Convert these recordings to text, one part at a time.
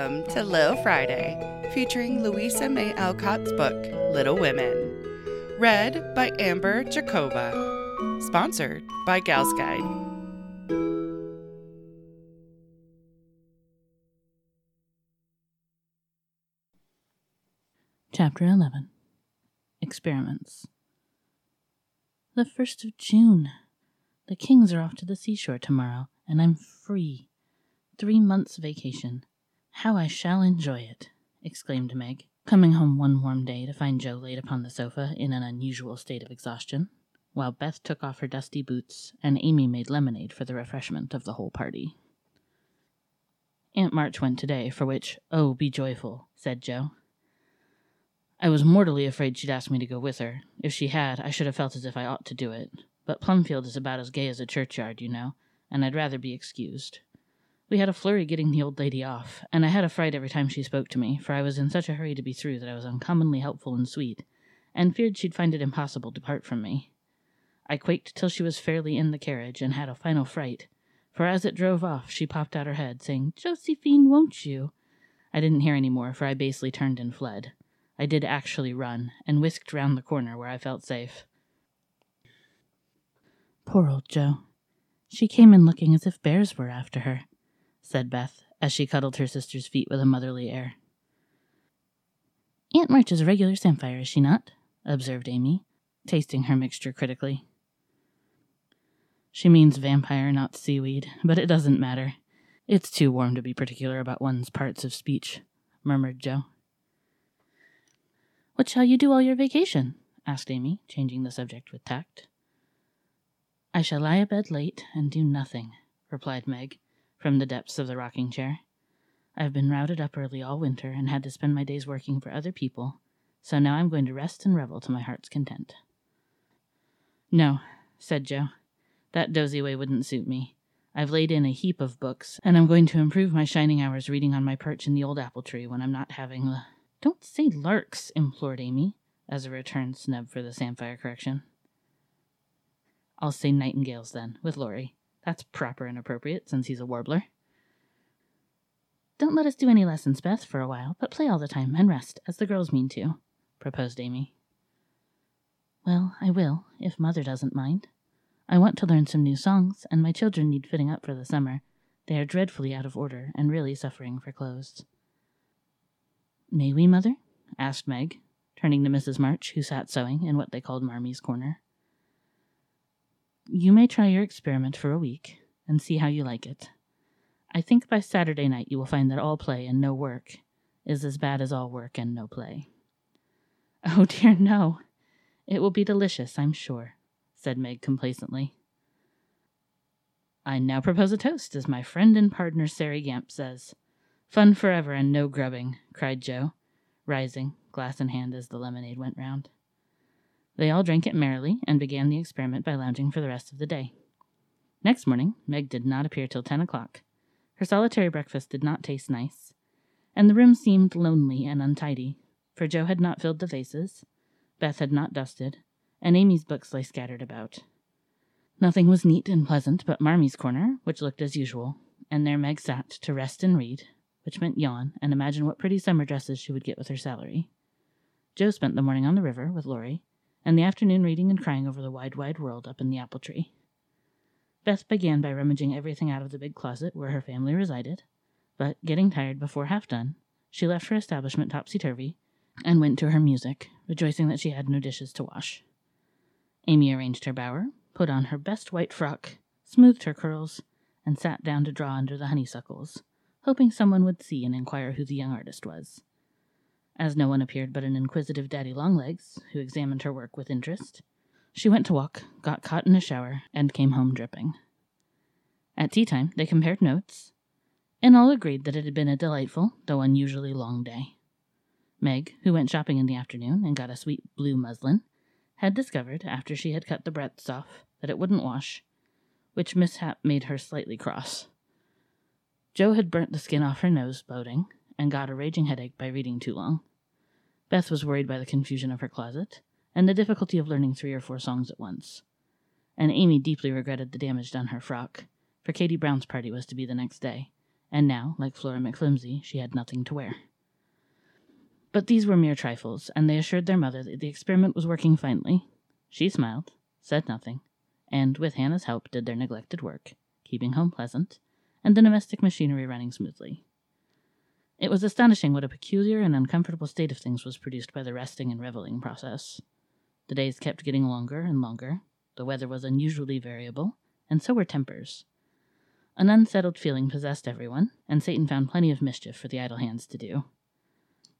Welcome to Little Friday, featuring Louisa May Alcott's book, Little Women. Read by Amber Jacoba. Sponsored by Gals Guide. Chapter 11 Experiments. The 1st of June. The Kings are off to the seashore tomorrow, and I'm free. Three months' vacation. How I shall enjoy it! exclaimed Meg, coming home one warm day to find Jo laid upon the sofa in an unusual state of exhaustion, while Beth took off her dusty boots and Amy made lemonade for the refreshment of the whole party. Aunt March went today, for which, oh, be joyful, said Jo. I was mortally afraid she'd ask me to go with her. If she had, I should have felt as if I ought to do it. But Plumfield is about as gay as a churchyard, you know, and I'd rather be excused. We had a flurry getting the old lady off, and I had a fright every time she spoke to me, for I was in such a hurry to be through that I was uncommonly helpful and sweet, and feared she'd find it impossible to part from me. I quaked till she was fairly in the carriage, and had a final fright, for as it drove off she popped out her head, saying, Josephine, won't you? I didn't hear any more, for I basely turned and fled. I did actually run, and whisked round the corner where I felt safe. Poor old Jo. She came in looking as if bears were after her said Beth, as she cuddled her sister's feet with a motherly air. Aunt March is a regular samphire, is she not? observed Amy, tasting her mixture critically. She means vampire, not seaweed, but it doesn't matter. It's too warm to be particular about one's parts of speech, murmured Jo. What shall you do all your vacation? asked Amy, changing the subject with tact. I shall lie abed late and do nothing, replied Meg, from the depths of the rocking chair. I've been routed up early all winter and had to spend my days working for other people, so now I'm going to rest and revel to my heart's content. No, said Jo. That dozy way wouldn't suit me. I've laid in a heap of books, and I'm going to improve my shining hours reading on my perch in the old apple tree when I'm not having the. Don't say larks, implored Amy, as a return snub for the samphire correction. I'll say nightingales then, with Laurie. That's proper and appropriate, since he's a warbler. Don't let us do any lessons, Beth, for a while, but play all the time and rest, as the girls mean to, proposed Amy. Well, I will, if Mother doesn't mind. I want to learn some new songs, and my children need fitting up for the summer. They are dreadfully out of order and really suffering for clothes. May we, Mother? asked Meg, turning to Mrs. March, who sat sewing in what they called Marmee's corner. You may try your experiment for a week and see how you like it. I think by Saturday night you will find that all play and no work is as bad as all work and no play. Oh dear, no. It will be delicious, I'm sure, said Meg complacently. I now propose a toast, as my friend and partner Sairy Gamp says. Fun forever and no grubbing, cried Jo, rising, glass in hand as the lemonade went round. They all drank it merrily and began the experiment by lounging for the rest of the day. Next morning, Meg did not appear till ten o'clock. Her solitary breakfast did not taste nice, and the room seemed lonely and untidy, for Jo had not filled the vases, Beth had not dusted, and Amy's books lay scattered about. Nothing was neat and pleasant but Marmee's corner, which looked as usual, and there Meg sat to rest and read, which meant yawn and imagine what pretty summer dresses she would get with her salary. Jo spent the morning on the river with Laurie, and the afternoon reading and crying over the wide, wide world up in the apple tree. Beth began by rummaging everything out of the big closet where her family resided, but getting tired before half done, she left her establishment topsy turvy and went to her music, rejoicing that she had no dishes to wash. Amy arranged her bower, put on her best white frock, smoothed her curls, and sat down to draw under the honeysuckles, hoping someone would see and inquire who the young artist was. As no one appeared but an inquisitive Daddy Longlegs, who examined her work with interest, she went to walk, got caught in a shower, and came home dripping. At tea time, they compared notes, and all agreed that it had been a delightful, though unusually long day. Meg, who went shopping in the afternoon and got a sweet blue muslin, had discovered, after she had cut the breadths off, that it wouldn't wash, which mishap made her slightly cross. Jo had burnt the skin off her nose boating, and got a raging headache by reading too long. Beth was worried by the confusion of her closet and the difficulty of learning three or four songs at once. And Amy deeply regretted the damage done her frock, for Katy Brown's party was to be the next day, and now, like Flora McFlimsey, she had nothing to wear. But these were mere trifles, and they assured their mother that the experiment was working finely. She smiled, said nothing, and, with Hannah's help, did their neglected work, keeping home pleasant, and the domestic machinery running smoothly. It was astonishing what a peculiar and uncomfortable state of things was produced by the resting and reveling process. The days kept getting longer and longer, the weather was unusually variable, and so were tempers. An unsettled feeling possessed everyone, and Satan found plenty of mischief for the idle hands to do.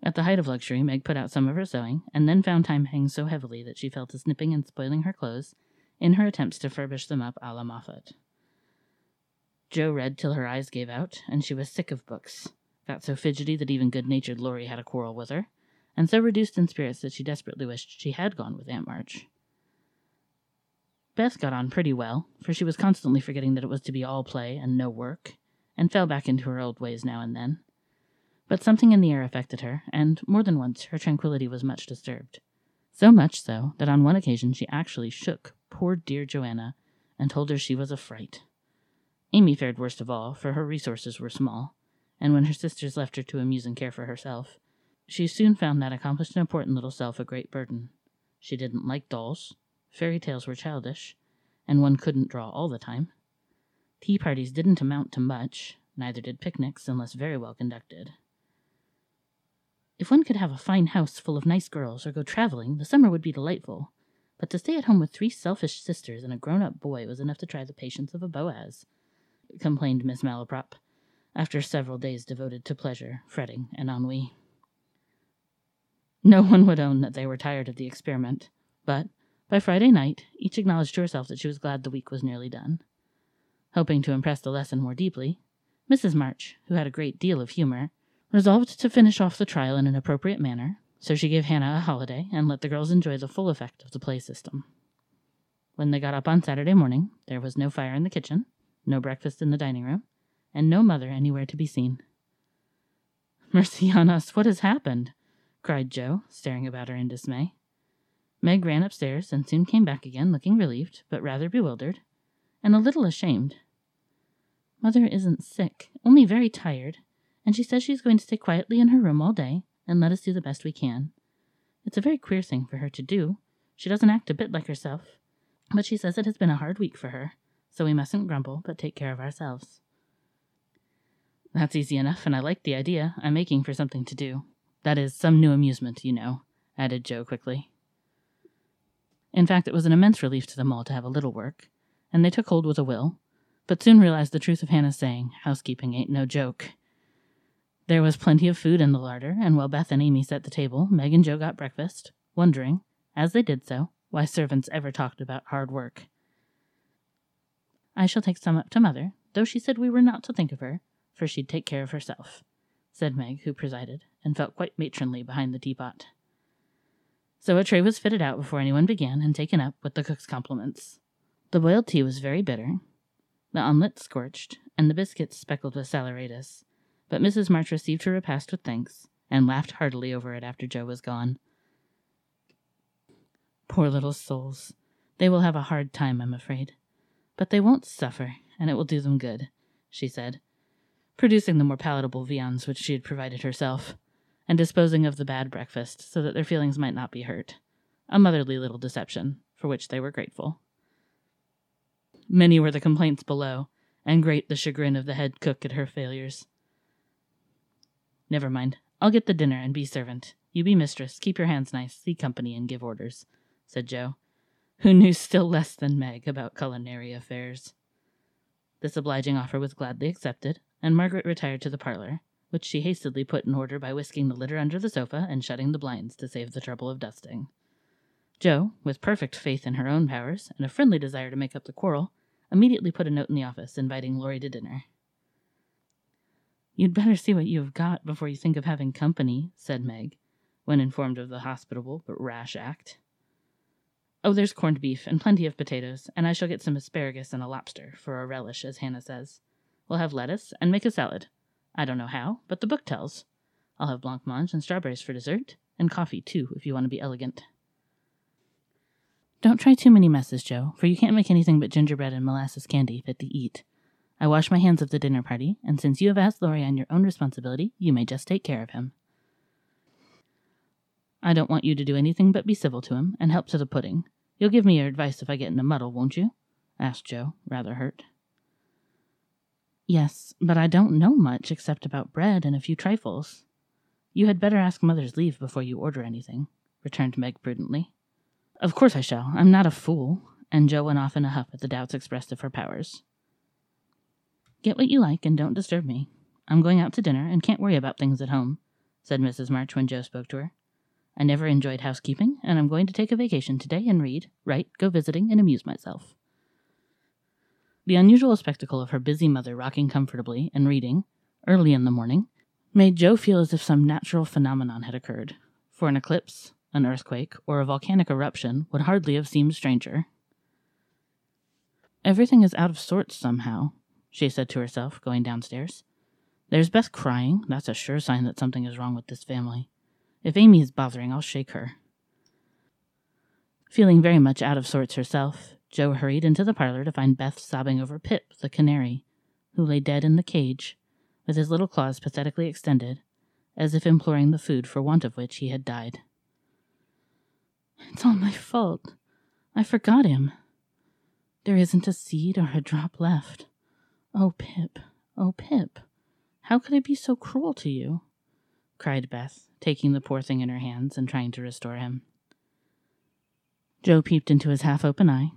At the height of luxury, Meg put out some of her sewing, and then found time hang so heavily that she fell to snipping and spoiling her clothes in her attempts to furbish them up a la Moffat. Jo read till her eyes gave out, and she was sick of books, got so fidgety that even good natured Laurie had a quarrel with her, and so reduced in spirits that she desperately wished she had gone with Aunt March. Beth got on pretty well, for she was constantly forgetting that it was to be all play and no work, and fell back into her old ways now and then. But something in the air affected her, and more than once her tranquillity was much disturbed. So much so that on one occasion she actually shook poor dear Joanna and told her she was a fright. Amy fared worst of all, for her resources were small, and when her sisters left her to amuse and care for herself, she soon found that accomplished and important little self a great burden. She didn't like dolls, fairy tales were childish, and one couldn't draw all the time. Tea parties didn't amount to much, neither did picnics unless very well conducted. If one could have a fine house full of nice girls or go traveling, the summer would be delightful. But to stay at home with three selfish sisters and a grown up boy was enough to try the patience of a Boaz, complained Miss Malaprop, after several days devoted to pleasure, fretting, and ennui. No one would own that they were tired of the experiment, but by Friday night each acknowledged to herself that she was glad the week was nearly done. Hoping to impress the lesson more deeply, Mrs. March, who had a great deal of humor, resolved to finish off the trial in an appropriate manner, so she gave Hannah a holiday and let the girls enjoy the full effect of the play system. When they got up on Saturday morning, there was no fire in the kitchen, no breakfast in the dining room, and no mother anywhere to be seen. Mercy on us, what has happened? cried Jo, staring about her in dismay. Meg ran upstairs and soon came back again, looking relieved, but rather bewildered, and a little ashamed. Mother isn't sick, only very tired, and she says she's going to stay quietly in her room all day and let us do the best we can. It's a very queer thing for her to do. She doesn't act a bit like herself, but she says it has been a hard week for her, so we mustn't grumble but take care of ourselves. That's easy enough, and I like the idea. I'm making for something to do. That is, some new amusement, you know, added Jo quickly. In fact, it was an immense relief to them all to have a little work, and they took hold with a will, but soon realized the truth of Hannah's saying, housekeeping ain't no joke. There was plenty of food in the larder, and while Beth and Amy set the table, Meg and Jo got breakfast, wondering, as they did so, why servants ever talked about hard work. I shall take some up to Mother, though she said we were not to think of her, for she'd take care of herself, said Meg, who presided, and felt quite matronly behind the teapot. So a tray was fitted out before anyone began and taken up with the cook's compliments. The boiled tea was very bitter, the omelette scorched, and the biscuits speckled with saleratus, but Mrs. March received her repast with thanks, and laughed heartily over it after Jo was gone. Poor little souls. They will have a hard time, I'm afraid. But they won't suffer, and it will do them good, she said, producing the more palatable viands which she had provided herself, and disposing of the bad breakfast so that their feelings might not be hurt. A motherly little deception, for which they were grateful. Many were the complaints below, and great the chagrin of the head cook at her failures. Never mind. I'll get the dinner and be servant. You be mistress, keep your hands nice, see company, and give orders, said Jo, who knew still less than Meg about culinary affairs. This obliging offer was gladly accepted, and Margaret retired to the parlor, which she hastily put in order by whisking the litter under the sofa and shutting the blinds to save the trouble of dusting. Jo, with perfect faith in her own powers and a friendly desire to make up the quarrel, immediately put a note in the office inviting Laurie to dinner. You'd better see what you have got before you think of having company, said Meg, when informed of the hospitable but rash act. Oh, there's corned beef and plenty of potatoes, and I shall get some asparagus and a lobster for a relish, as Hannah says. We'll have lettuce and make a salad. I don't know how, but the book tells. I'll have blancmange and strawberries for dessert, and coffee, too, if you want to be elegant. Don't try too many messes, Jo, for you can't make anything but gingerbread and molasses candy fit to eat. I wash my hands of the dinner party, and since you have asked Laurie on your own responsibility, you may just take care of him. I don't want you to do anything but be civil to him and help to the pudding. You'll give me your advice if I get in a muddle, won't you? asked Jo, rather hurt. Yes, but I don't know much except about bread and a few trifles. You had better ask Mother's leave before you order anything, returned Meg prudently. Of course I shall. I'm not a fool. And Jo went off in a huff at the doubts expressed of her powers. Get what you like and don't disturb me. I'm going out to dinner and can't worry about things at home, said Mrs. March when Jo spoke to her. I never enjoyed housekeeping, and I'm going to take a vacation today and read, write, go visiting, and amuse myself. The unusual spectacle of her busy mother rocking comfortably and reading, early in the morning, made Jo feel as if some natural phenomenon had occurred, for an eclipse, an earthquake, or a volcanic eruption would hardly have seemed stranger. Everything is out of sorts somehow, she said to herself, going downstairs. There's Beth crying. That's a sure sign that something is wrong with this family. If Amy is bothering, I'll shake her. Feeling very much out of sorts herself, Jo hurried into the parlor to find Beth sobbing over Pip, the canary, who lay dead in the cage, with his little claws pathetically extended, as if imploring the food for want of which he had died. It's all my fault. I forgot him. There isn't a seed or a drop left. Oh, Pip, oh, Pip, how could I be so cruel to you? Cried Beth, taking the poor thing in her hands and trying to restore him. Jo peeped into his half open eye,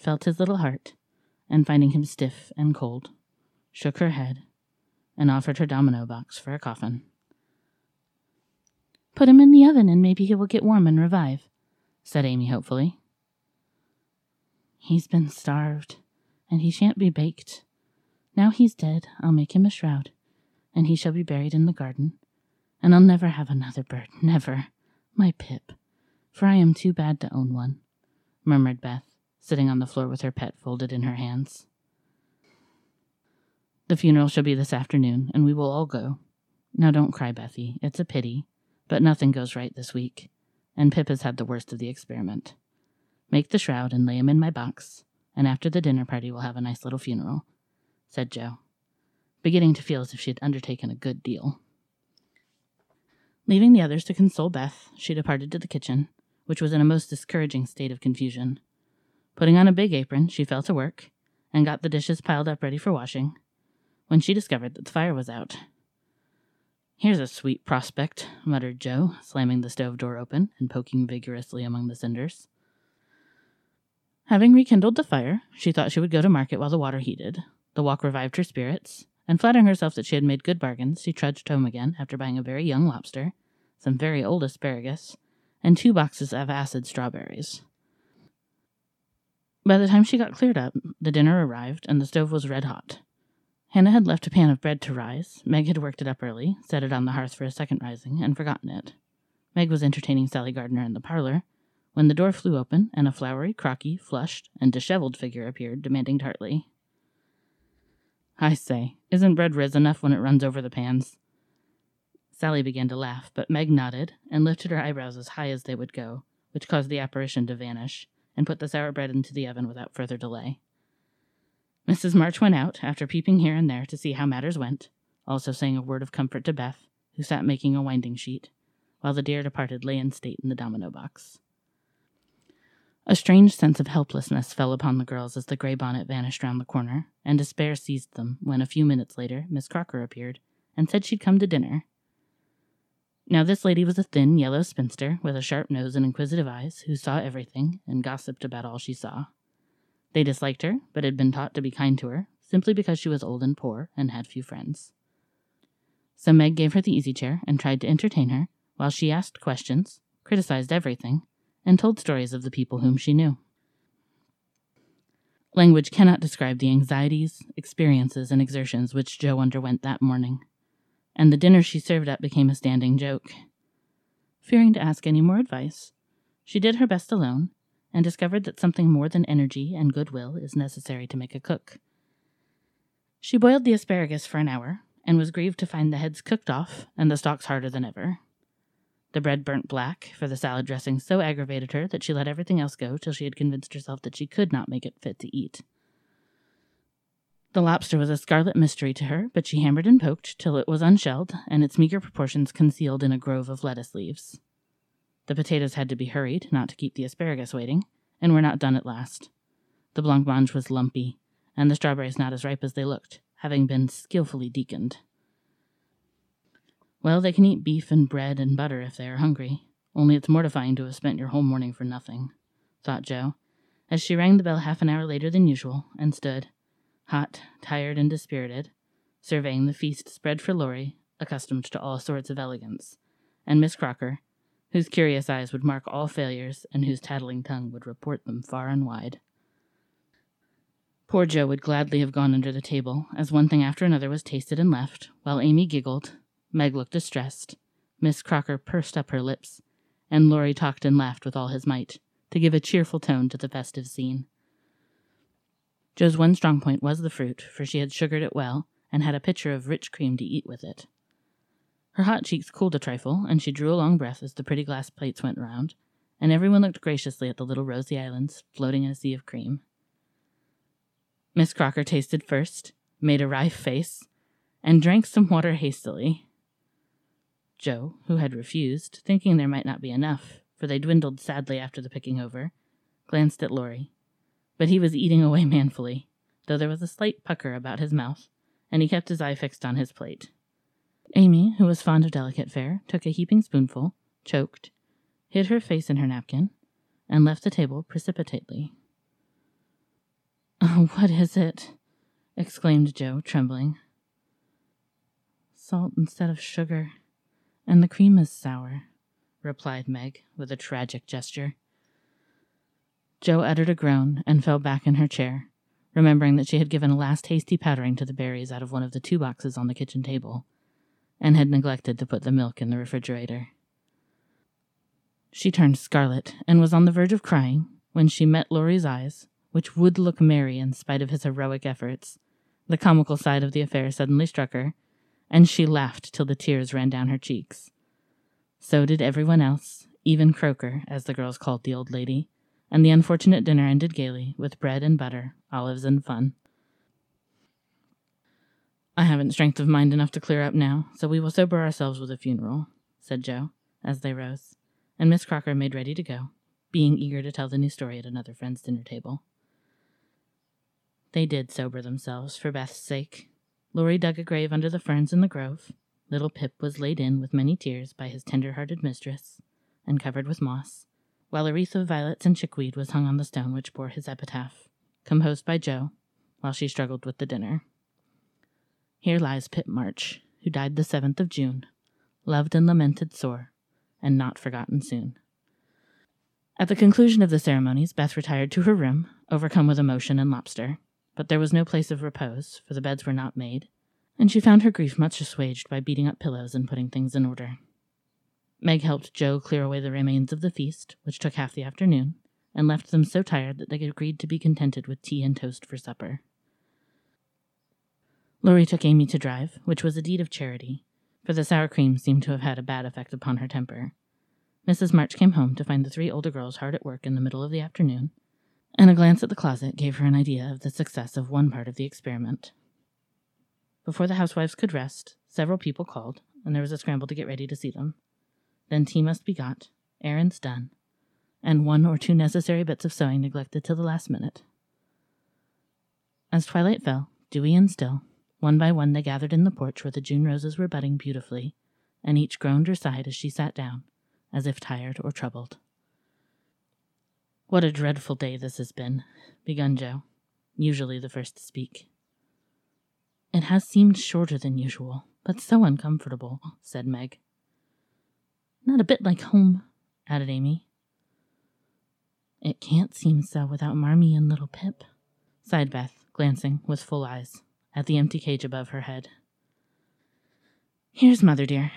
felt his little heart, and finding him stiff and cold, shook her head and offered her domino box for a coffin. Put him in the oven and maybe he will get warm and revive, said Amy hopefully. He's been starved, and he shan't be baked. Now he's dead, I'll make him a shroud, and he shall be buried in the garden, and I'll never have another bird, never, my Pip, for I am too bad to own one, murmured Beth, sitting on the floor with her pet folded in her hands. The funeral shall be this afternoon, and we will all go. Now don't cry, Bethy. It's a pity, but nothing goes right this week, and Pip has had the worst of the experiment. Make the shroud and lay him in my box, and after the dinner party we'll have a nice little funeral, said Jo, beginning to feel as if she had undertaken a good deal. Leaving the others to console Beth, she departed to the kitchen, which was in a most discouraging state of confusion. Putting on a big apron, she fell to work, and got the dishes piled up ready for washing, when she discovered that the fire was out. Here's a sweet prospect, muttered Jo, slamming the stove door open and poking vigorously among the cinders. Having rekindled the fire, she thought she would go to market while the water heated. The walk revived her spirits, and flattering herself that she had made good bargains, she trudged home again after buying a very young lobster, some very old asparagus, and two boxes of acid strawberries. By the time she got cleared up, the dinner arrived and the stove was red hot. Hannah had left a pan of bread to rise. Meg had worked it up early, set it on the hearth for a second rising, and forgotten it. Meg was entertaining Sally Gardner in the parlor, when the door flew open and a floury, crocky, flushed, and disheveled figure appeared, demanding tartly, I say, isn't bread riz enough when it runs over the pans? Sally began to laugh, but Meg nodded and lifted her eyebrows as high as they would go, which caused the apparition to vanish, and put the sour bread into the oven without further delay. Mrs. March went out, after peeping here and there to see how matters went, also saying a word of comfort to Beth, who sat making a winding sheet, while the dear departed lay in state in the domino box. A strange sense of helplessness fell upon the girls as the gray bonnet vanished round the corner, and despair seized them when, a few minutes later, Miss Crocker appeared and said she'd come to dinner. Now, this lady was a thin, yellow spinster with a sharp nose and inquisitive eyes who saw everything and gossiped about all she saw. They disliked her, but had been taught to be kind to her, simply because she was old and poor and had few friends. So Meg gave her the easy chair and tried to entertain her, while she asked questions, criticized everything, and told stories of the people whom she knew. Language cannot describe the anxieties, experiences, and exertions which Jo underwent that morning, and the dinner she served up became a standing joke. Fearing to ask any more advice, she did her best alone and discovered that something more than energy and goodwill is necessary to make a cook. She boiled the asparagus for an hour and was grieved to find the heads cooked off and the stalks harder than ever. The bread burnt black, for the salad dressing so aggravated her that she let everything else go till she had convinced herself that she could not make it fit to eat. The lobster was a scarlet mystery to her, but she hammered and poked till it was unshelled and its meager proportions concealed in a grove of lettuce leaves. The potatoes had to be hurried, not to keep the asparagus waiting, and were not done at last. The blancmange was lumpy, and the strawberries not as ripe as they looked, having been skilfully deaconed. Well, they can eat beef and bread and butter if they are hungry, only it's mortifying to have spent your whole morning for nothing, thought Jo, as she rang the bell half an hour later than usual and stood, hot, tired, and dispirited, surveying the feast spread for Laurie, accustomed to all sorts of elegance, and Miss Crocker, whose curious eyes would mark all failures and whose tattling tongue would report them far and wide. Poor Jo would gladly have gone under the table, as one thing after another was tasted and left, while Amy giggled, Meg looked distressed, Miss Crocker pursed up her lips, and Laurie talked and laughed with all his might, to give a cheerful tone to the festive scene. Jo's one strong point was the fruit, for she had sugared it well, and had a pitcher of rich cream to eat with it. Her hot cheeks cooled a trifle, and she drew a long breath as the pretty glass plates went round, and everyone looked graciously at the little rosy islands floating in a sea of cream. Miss Crocker tasted first, made a wry face, and drank some water hastily. Jo, who had refused, thinking there might not be enough, for they dwindled sadly after the picking over, glanced at Laurie but he was eating away manfully, though there was a slight pucker about his mouth, and he kept his eye fixed on his plate. Amy, who was fond of delicate fare, took a heaping spoonful, choked, hid her face in her napkin, and left the table precipitately. Oh, what is it? exclaimed Jo, trembling. Salt instead of sugar, and the cream is sour, replied Meg with a tragic gesture. Jo uttered a groan and fell back in her chair, remembering that she had given a last hasty powdering to the berries out of one of the two boxes on the kitchen table, and had neglected to put the milk in the refrigerator. She turned scarlet and was on the verge of crying when she met Laurie's eyes, which would look merry in spite of his heroic efforts. The comical side of the affair suddenly struck her, and she laughed till the tears ran down her cheeks. So did everyone else, even Croaker, as the girls called the old lady, and the unfortunate dinner ended gaily with bread and butter, olives, and fun. I haven't strength of mind enough to clear up now, so we will sober ourselves with a funeral, said Jo, as they rose, and Miss Crocker made ready to go, being eager to tell the new story at another friend's dinner table. They did sober themselves for Beth's sake. Laurie dug a grave under the ferns in the grove. Little Pip was laid in with many tears by his tender hearted mistress, and covered with moss, while a wreath of violets and chickweed was hung on the stone which bore his epitaph, composed by Jo, while she struggled with the dinner. Here lies Pip March, who died the seventh of June, loved and lamented sore, and not forgotten soon. At the conclusion of the ceremonies, Beth retired to her room, overcome with emotion and lobster, but there was no place of repose, for the beds were not made, and she found her grief much assuaged by beating up pillows and putting things in order. Meg helped Jo clear away the remains of the feast, which took half the afternoon, and left them so tired that they agreed to be contented with tea and toast for supper. Laurie took Amy to drive, which was a deed of charity, for the sour cream seemed to have had a bad effect upon her temper. Mrs. March came home to find the three older girls hard at work in the middle of the afternoon, and a glance at the closet gave her an idea of the success of one part of the experiment. Before the housewives could rest, several people called, and there was a scramble to get ready to see them. Then tea must be got, errands done, and one or two necessary bits of sewing neglected till the last minute. As twilight fell, dewy and still, one by one they gathered in the porch where the June roses were budding beautifully, and each groaned or sighed as she sat down, as if tired or troubled. What a dreadful day this has been, begun Jo, usually the first to speak. It has seemed shorter than usual, but so uncomfortable, said Meg. Not a bit like home, added Amy. It can't seem so without Marmee and little Pip, sighed Beth, glancing, with full eyes, at the empty cage above her head. Here's Mother, dear,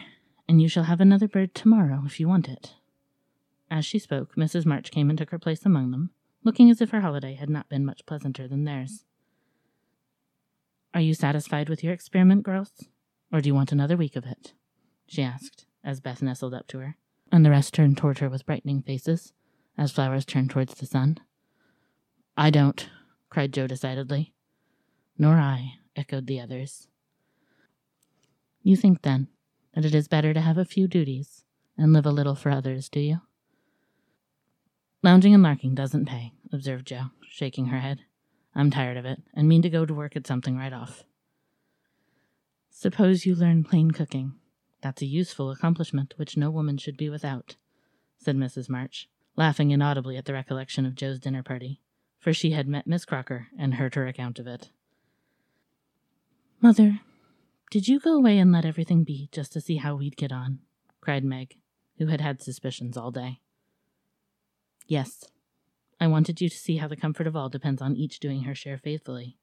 and you shall have another bird tomorrow if you want it. As she spoke, Mrs. March came and took her place among them, looking as if her holiday had not been much pleasanter than theirs. Are you satisfied with your experiment, girls? Or do you want another week of it? she asked as Beth nestled up to her, and the rest turned toward her with brightening faces, as flowers turn towards the sun. I don't, cried Jo decidedly. Nor I, echoed the others. You think, then, that it is better to have a few duties and live a little for others, do you? Lounging and larking doesn't pay, observed Jo, shaking her head. I'm tired of it, and mean to go to work at something right off. Suppose you learn plain cooking. That's a useful accomplishment which no woman should be without, said Mrs. March, laughing inaudibly at the recollection of Jo's dinner party, for she had met Miss Crocker and heard her account of it. Mother, did you go away and let everything be just to see how we'd get on? cried Meg, who had had suspicions all day. Yes. I wanted you to see how the comfort of all depends on each doing her share faithfully.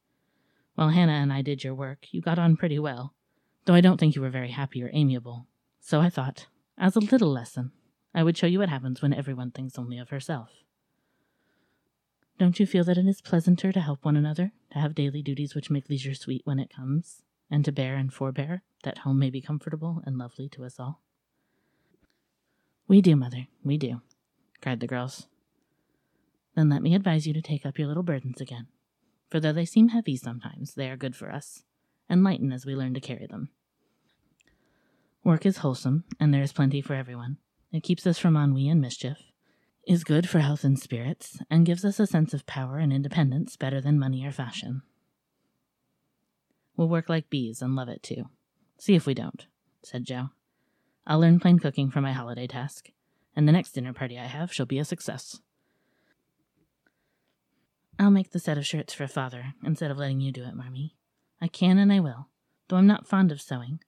While Hannah and I did your work, you got on pretty well, though I don't think you were very happy or amiable. So I thought, as a little lesson, I would show you what happens when everyone thinks only of herself. Don't you feel that it is pleasanter to help one another, to have daily duties which make leisure sweet when it comes, and to bear and forbear, that home may be comfortable and lovely to us all? We do, mother, we do, cried the girls. Then let me advise you to take up your little burdens again, for though they seem heavy sometimes, they are good for us, and lighten as we learn to carry them. Work is wholesome, and there is plenty for everyone. It keeps us from ennui and mischief, is good for health and spirits, and gives us a sense of power and independence better than money or fashion. We'll work like bees and love it too. See if we don't, said Jo. I'll learn plain cooking for my holiday task, and the next dinner party I have shall be a success. I'll make the set of shirts for father instead of letting you do it, Marmee. I can and I will, though I'm not fond of sewing.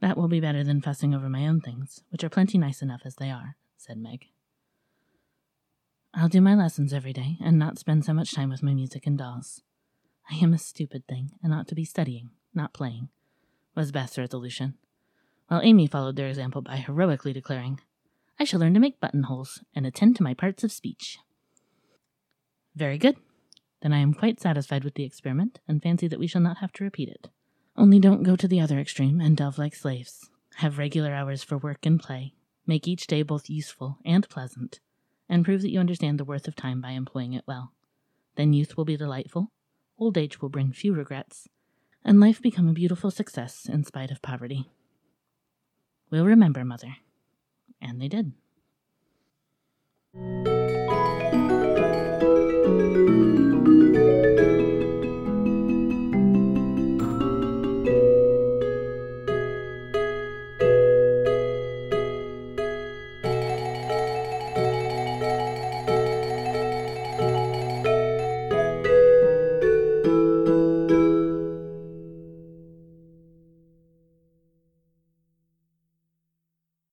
That will be better than fussing over my own things, which are plenty nice enough as they are, said Meg. I'll do my lessons every day and not spend so much time with my music and dolls. I am a stupid thing and ought to be studying, not playing, was Beth's resolution, while Amy followed their example by heroically declaring, I shall learn to make buttonholes and attend to my parts of speech. Very good, then I am quite satisfied with the experiment and fancy that we shall not have to repeat it. Only don't go to the other extreme and delve like slaves. Have regular hours for work and play. Make each day both useful and pleasant, and prove that you understand the worth of time by employing it well. Then youth will be delightful, old age will bring few regrets, and life become a beautiful success in spite of poverty. We'll remember, Mother. And they did.